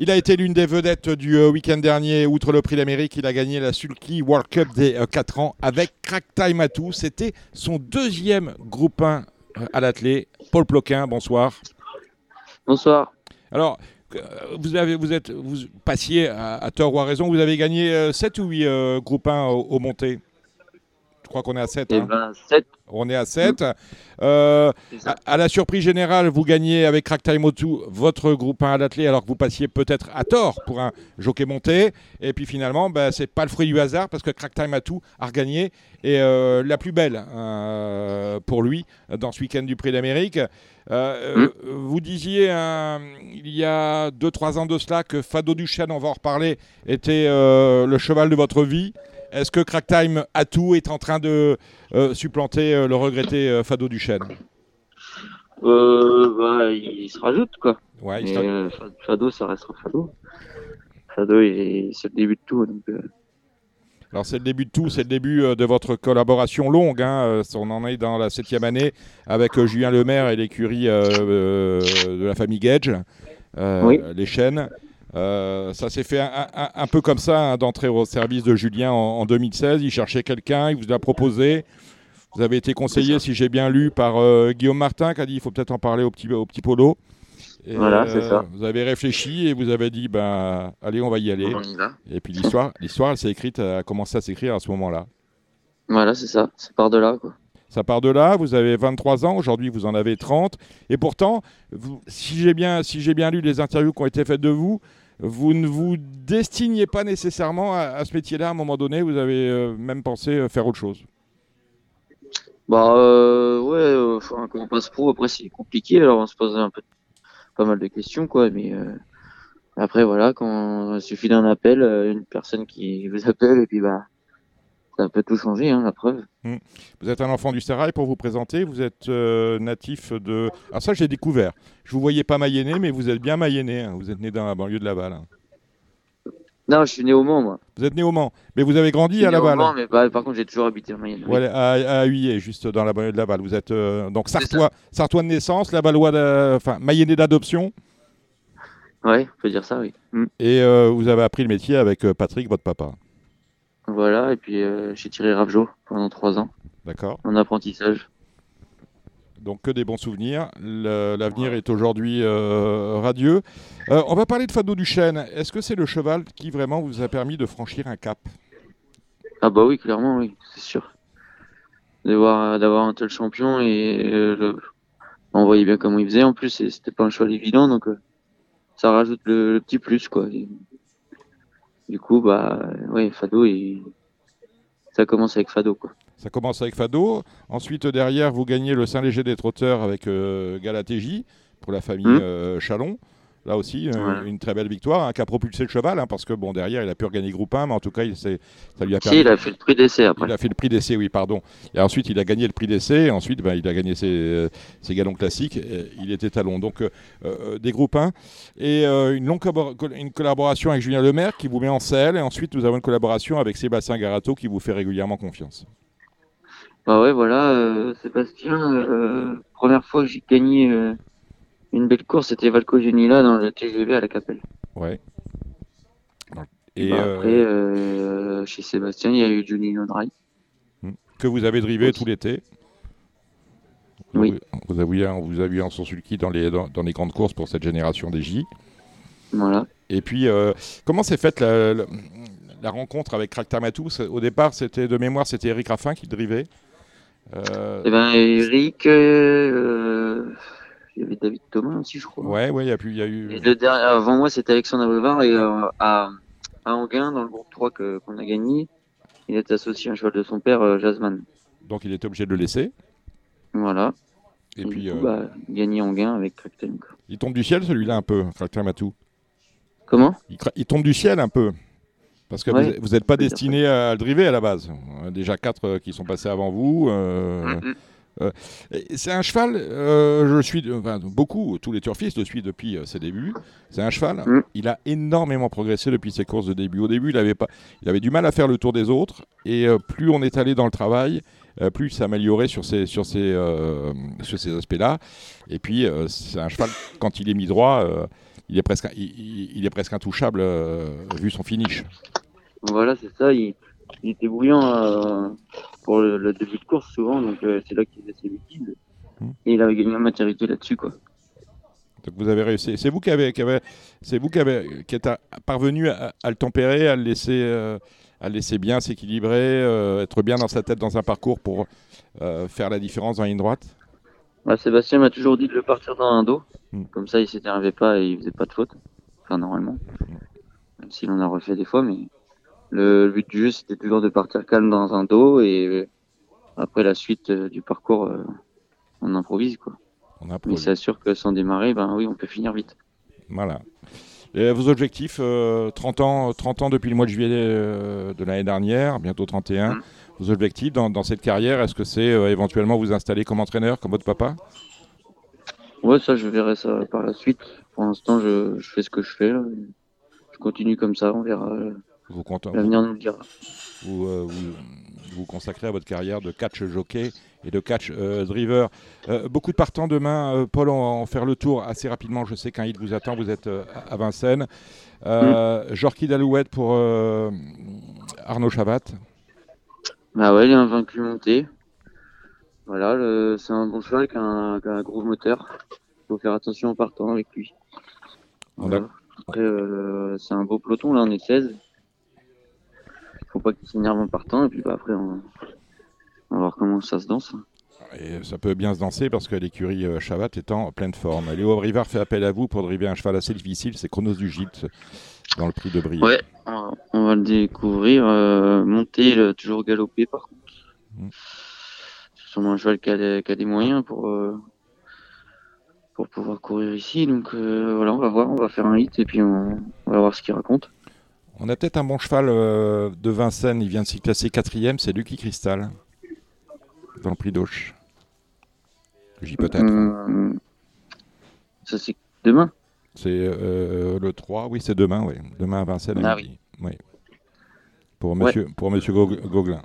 Il a été l'une des vedettes du euh, week-end dernier. Outre le prix d'Amérique, il a gagné la Sulky World Cup des 4 ans avec Crack Time Atou. C'était son deuxième groupe 1 à l'athlé. Paul Ploquin, bonsoir. Bonsoir. Alors, euh, vous, avez, vous êtes vous passiez à, tort ou à raison, vous avez gagné 7 ou 8 groupes 1 au, au montée je crois qu'on est à 7. Eh ben, 7. On est à 7. Euh, à, la surprise générale, vous gagnez avec Crack Time O2 votre groupe 1 à l'athlé alors que vous passiez peut-être à tort pour un jockey monté. Et puis finalement, ben, ce n'est pas le fruit du hasard parce que Crack Time A2 a regagné et euh, la plus belle euh, pour lui dans ce week-end du Prix d'Amérique. Hmm. Vous disiez il y a 2-3 ans de cela que Fado Duchesne, on va en reparler, était le cheval de votre vie. Est-ce que Cracktime tout est en train de euh, supplanter euh, le regretté euh, Fado Duchesne? Euh, bah, Il se rajoute, quoi. Ouais, Fado, ça restera Fado. Fado, c'est le début de tout. Alors c'est le début de tout, c'est le début de votre collaboration longue. Hein. On en est dans la septième année avec Julien Lemaire et l'écurie de la famille Gage, les chaînes. Euh, ça s'est fait un, peu comme ça hein, d'entrer au service de Julien en, 2016. Il cherchait quelqu'un, il vous a proposé. Vous avez été conseillé, si j'ai bien lu, par euh, Guillaume Martin qui a dit il faut peut-être en parler au petit, au petit polo. voilà, c'est ça. Vous avez réfléchi et vous avez dit ben allez, on va y aller. Et puis l'histoire, l'histoire, elle s'est écrite, a commencé à s'écrire à ce moment-là. Voilà, c'est ça. Ça part de là, quoi. Ça part de là, vous avez 23 ans, aujourd'hui vous en avez 30. Et pourtant, si j'ai bien, si bien lu les interviews qui ont été faites de vous, vous ne vous destiniez pas nécessairement à, ce métier-là. À un moment donné, vous avez euh, même pensé euh, faire autre chose. Bah euh, ouais, quand on passe pro, après c'est compliqué, alors on se pose un peu pas mal de questions, quoi, mais après voilà, quand il suffit d'un appel, une personne qui vous appelle, et puis bah ça peut tout changer, hein, la preuve. Hmm. Vous êtes un enfant du Serail pour vous présenter. Vous êtes euh, natif de. Alors, ça, j'ai découvert. Je vous voyais pas mayennais, mais vous êtes bien mayennais. Hein. Vous êtes né dans la banlieue de Laval. Hein. Non, je suis né au Mans, moi. Vous êtes né au Mans, mais vous avez grandi à Laval. Au Mans, mais par contre, j'ai toujours habité en Mayenne. Ouais, à, à juste dans la banlieue de Laval. Vous êtes euh, donc Sartois, Sartois de naissance, Lavalois, de... enfin mayennais d'adoption. Oui, on peut dire ça, oui. Hmm. Et euh, vous avez appris le métier avec Patrick, votre papa. Voilà, et puis euh, j'ai tiré Ravjo pendant trois ans. D'accord. En apprentissage. Donc que des bons souvenirs. L'avenir est aujourd'hui euh, radieux. Euh, on va parler de Fado Duchesne. Est-ce que c'est le cheval qui vraiment vous a permis de franchir un cap? Ah bah oui, clairement, oui, c'est sûr. D'avoir un tel champion et on voyait bien comment il faisait. En plus, c'était pas un cheval évident, donc ça rajoute le, petit plus, quoi. Du coup, bah, ouais, Fado, ça commence avec Fado, quoi. Ça commence avec Fado. Ensuite, derrière, vous gagnez le Saint-Léger des Trotteurs avec euh, Galatégie pour la famille mmh. euh, Chalon. Là aussi, euh, une très belle victoire hein, qui a propulsé le cheval, hein, parce que bon, derrière, il a pu regagner groupe 1, mais en tout cas, il, ça lui a permis. Si, il a fait le prix d'essai après. Il a fait le prix d'essai, oui, pardon. Et ensuite, il a gagné le prix d'essai. Ensuite, ben, il a gagné ses, ses galons classiques. il était talon. Donc, euh, euh, des groupes 1. Et une longue une collaboration avec Julien Lemaire qui vous met en selle. Et ensuite, nous avons une collaboration avec Sébastien Garato qui vous fait régulièrement confiance. Bah ouais, voilà, Sébastien, première fois que j'ai gagné une belle course, c'était Valco Genila dans le TGV à la Capelle. Ouais. Et bah, après, euh, chez Sébastien, il y a eu Johnny Drive. Hmm. Que vous avez drivé tout l'été. Oui. Vous avez, vous avez en Sulky dans les, dans, les grandes courses pour cette génération des J. Voilà. Et puis, euh, comment s'est faite la, la, rencontre avec Tamatou Au départ, c'était de mémoire, c'était Eric Raffin qui drivait. Euh... Eh ben, Eric, euh, il y avait David Thomas aussi, je crois. Ouais, ouais, il y a, plus, y a eu. Et le dernier, avant moi, c'était Alexandre Boulevard et euh, à, à Anguin, dans le groupe 3 qu'on a gagné, il était associé à un cheval de son père, euh, Jasmine. Donc il était obligé de le laisser. Voilà. Et, puis. Euh, bah, gagné Anguin avec Cracktem. Il tombe du ciel celui-là un peu, Cracktem Matou. Comment? Il, tombe du ciel un peu. Parce que vous n'êtes pas destiné à le driver à la base. Déjà quatre qui sont passés avant vous. Mm, mm. Euh, c'est un cheval, euh, je suis beaucoup, tous les turfistes le suivent depuis euh, ses débuts. C'est un cheval, mm. il a énormément progressé depuis ses courses de début. Au début, il avait, pas, il avait du mal à faire le tour des autres, et plus on est allé dans le travail, plus il s'est amélioré sur ces, sur ces, sur ces aspects-là. Et puis, c'est un cheval, quand il est mis droit, il est presque, il, est presque intouchable vu son finish. Voilà, c'est ça. Il, était bouillant pour le, début de course souvent, donc c'est là qu'il faisait ses bêtises. Hmm. Et il avait gagné en maturité là-dessus, quoi. Donc vous avez réussi. C'est vous qui avez, qui c'est vous qui avez, qui êtes parvenu à, le tempérer, à le laisser, euh, à laisser bien s'équilibrer, euh, être bien dans sa tête dans un parcours pour euh, faire la différence dans la ligne droite? Bah, Sébastien m'a toujours dit de le partir dans un dos, hmm. comme ça il s'énervait pas et il faisait pas de faute. Enfin normalement, hmm. même s'il en a refait des fois, mais le, but du jeu c'était toujours de partir calme dans un dos et après la suite du parcours, on improvise quoi. Mais c'est sûr que sans démarrer, ben oui, on peut finir vite. Voilà. vos objectifs, 30, euh, ans, 30 ans depuis le mois de juillet euh, de l'année dernière, bientôt 31. Mmh. Vos objectifs dans, cette carrière, est-ce que c'est euh, éventuellement vous installer comme entraîneur, comme votre papa? Ouais, ça, je verrai ça par la suite. Pour l'instant, je, fais ce que je fais. Je continue comme ça, on verra. L'avenir nous le dira. Vous, vous, vous consacrez à votre carrière de catch jockey et de catch euh, driver. Euh, beaucoup de partants demain. Euh, Paul, on va en faire le tour assez rapidement. Je sais qu'un hit vous attend. Vous êtes à Vincennes. Mmh. Jorki Dalouette pour Arnaud Chabat. Bah ouais, il est un vaincu monté. Voilà, c'est un bon cheval avec un, gros moteur. Il faut faire attention en partant avec lui. Après, c'est un beau peloton, là on est 16. Il faut pas qu'il s'énerve en partant et puis bah, après on, on va voir comment ça se danse. Et ça peut bien se danser parce que l'écurie euh, Chavat est en pleine forme. Léo Rivard fait appel à vous pour driver un cheval assez difficile, c'est Chronos du Gîte dans le prix de Brie. Ouais, on va le découvrir. Euh, monter, a toujours galopé par contre. Mmh. C'est sûrement un cheval qui a, des, moyens pour, euh, pour pouvoir courir ici. Donc voilà, on va voir, on va faire un hit et puis on, va voir ce qu'il raconte. On a peut-être un bon cheval de Vincennes, il vient de s'y classer quatrième, c'est Lucky Cristal dans le prix d'Auch J'y peut-être. Euh, ça, c'est demain? C'est euh, le 3, oui, c'est demain, oui. Demain à Vincennes. Ah, oui. Pour monsieur, pour monsieur Gauguin.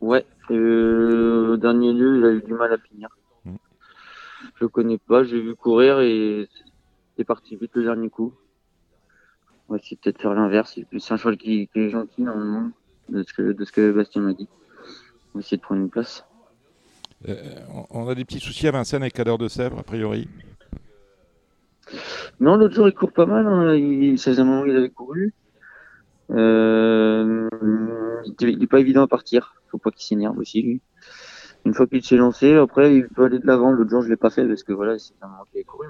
Ouais, euh, au dernier lieu, il a eu du mal à finir. Hmm. Je le connais pas, j'ai vu courir et c'est parti vite le dernier coup. On va essayer peut-être faire l'inverse. C'est un cheval qui, qui, est gentil normalement, de ce que, de ce que Bastien m'a dit. On va essayer de prendre une place. Euh, on a des petits soucis à Vincennes avec Cadre de Sèvres, a priori Non, l'autre jour, il court pas mal. Hein. Il, ça faisait un moment qu'il avait couru. Euh, il n'est pas évident à partir. faut pas qu'il s'énerve aussi, lui. Une fois qu'il s'est lancé, après, il peut aller de l'avant. L'autre jour, je l'ai pas fait parce que voilà, c'est un moment qu'il a couru.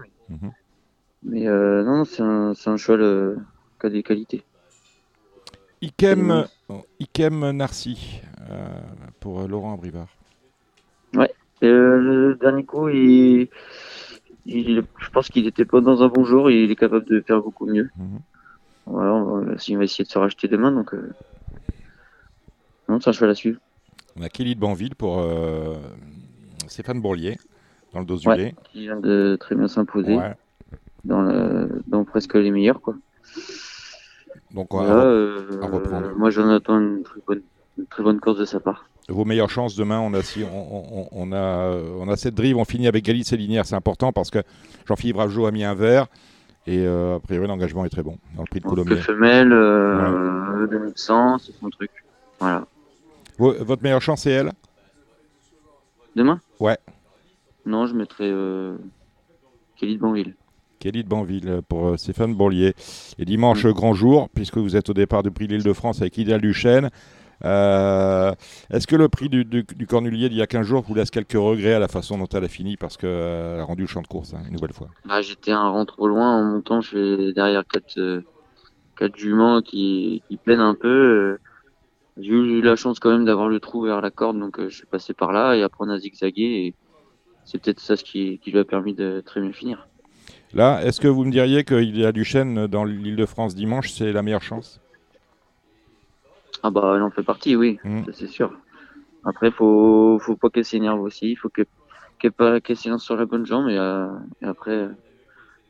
Mais, mhm. euh, non, c'est un, un, cheval qui a des qualités. Ikem, Ikem Narcy pour Laurent Abrivard. Ouais, euh, le dernier coup, il, je pense qu'il n'était pas dans un bon jour et il est capable de faire beaucoup mieux. Mhm. Voilà, on va, va, essayer de se racheter demain, donc euh... non, c'est un cheval à suivre. On a Kelly de Banville pour euh, Stéphane Bourlier dans le dos du lait. Qui vient de très bien s'imposer dans, dans presque les meilleurs, quoi. Donc on va, euh, reprendre. Moi, j'en attends une très bonne, une très bonne course de sa part vos meilleures chances demain. On a, on, on, a, on a cette drive, on finit avec Galit Linière, c'est important parce que Jean-Philippe Ravjo a mis un verre et euh, a priori l'engagement est très bon dans le prix de Colombie. femelle, euh, 2100, c'est son truc. Voilà. votre meilleure chance, c'est elle? Demain? Ouais. Non, je mettrai euh, Kelly de Banville. Kelly de Banville pour euh, Stéphane Bourlier. Et dimanche, mm. grand jour, puisque vous êtes au départ du prix de l'Île-de-France avec Idéal Duchesne. Euh, est-ce que le prix du, du, Cornulier d'il y a 15 jours vous laisse quelques regrets à la façon dont elle a fini parce qu'elle a rendu le champ de course hein, une nouvelle fois? Bah, J'étais un rang trop loin en montant, je suis derrière quatre, euh, quatre juments qui, qui peinent un peu. J'ai eu la chance quand même d'avoir le trou vers la corde, donc je suis passé par là et après on a zigzagué et c'est peut-être ça ce qui, qui lui a permis de très bien finir. Là, est-ce que vous me diriez qu'il y a du chêne dans l'île de France dimanche, c'est la meilleure chance? Ah bah elle en fait partie, oui, mm. c'est sûr. Après, faut faut pas qu'elle s'énerve aussi, il faut qu'elle qu'elle s'élance sur la bonne jambe et, euh, après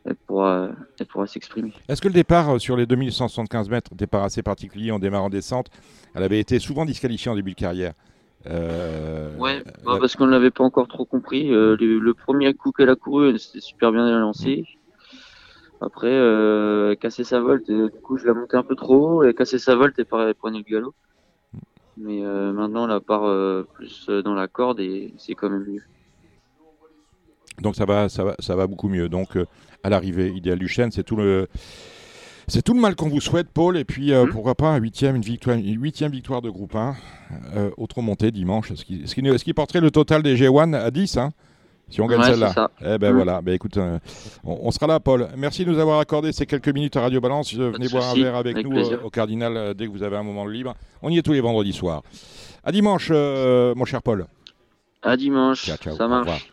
elle pourra, elle pourra s'exprimer. Est-ce que le départ euh, sur les 2175 mètres, départ assez particulier en démarrant descente, elle avait été souvent disqualifiée en début de carrière? Euh, Ouais, bah, parce qu'on ne l'avait pas encore trop compris. le, premier coup qu'elle a couru, elle s'était super bien lancée. Après, euh, casser sa volte, du coup, je l'ai monté un peu trop haut et casser sa volte et pareil, prenait le galop. Mais euh, maintenant, la part plus dans la corde et c'est quand même mieux. Donc ça va, ça va, ça va beaucoup mieux. Donc à l'arrivée idéale du chêne, c'est tout le c'est tout le mal qu'on vous souhaite, Paul. Et puis, euh, mhm. pourquoi pas un huitième, une victoire, une huitième victoire de groupe 1 euh, autre montée dimanche. Ce qui, ce, qui, porterait le total des G1 à 10, hein, si on gagne celle-là. Eh ben mhm. voilà. Ben écoute, euh, on, sera là, Paul. Merci de nous avoir accordé ces quelques minutes à Radio Balance. Venez boire un verre avec, nous au Cardinal dès que vous avez un moment libre. On y est tous les vendredis soirs. À dimanche, mon cher Paul. À dimanche. Ça marche.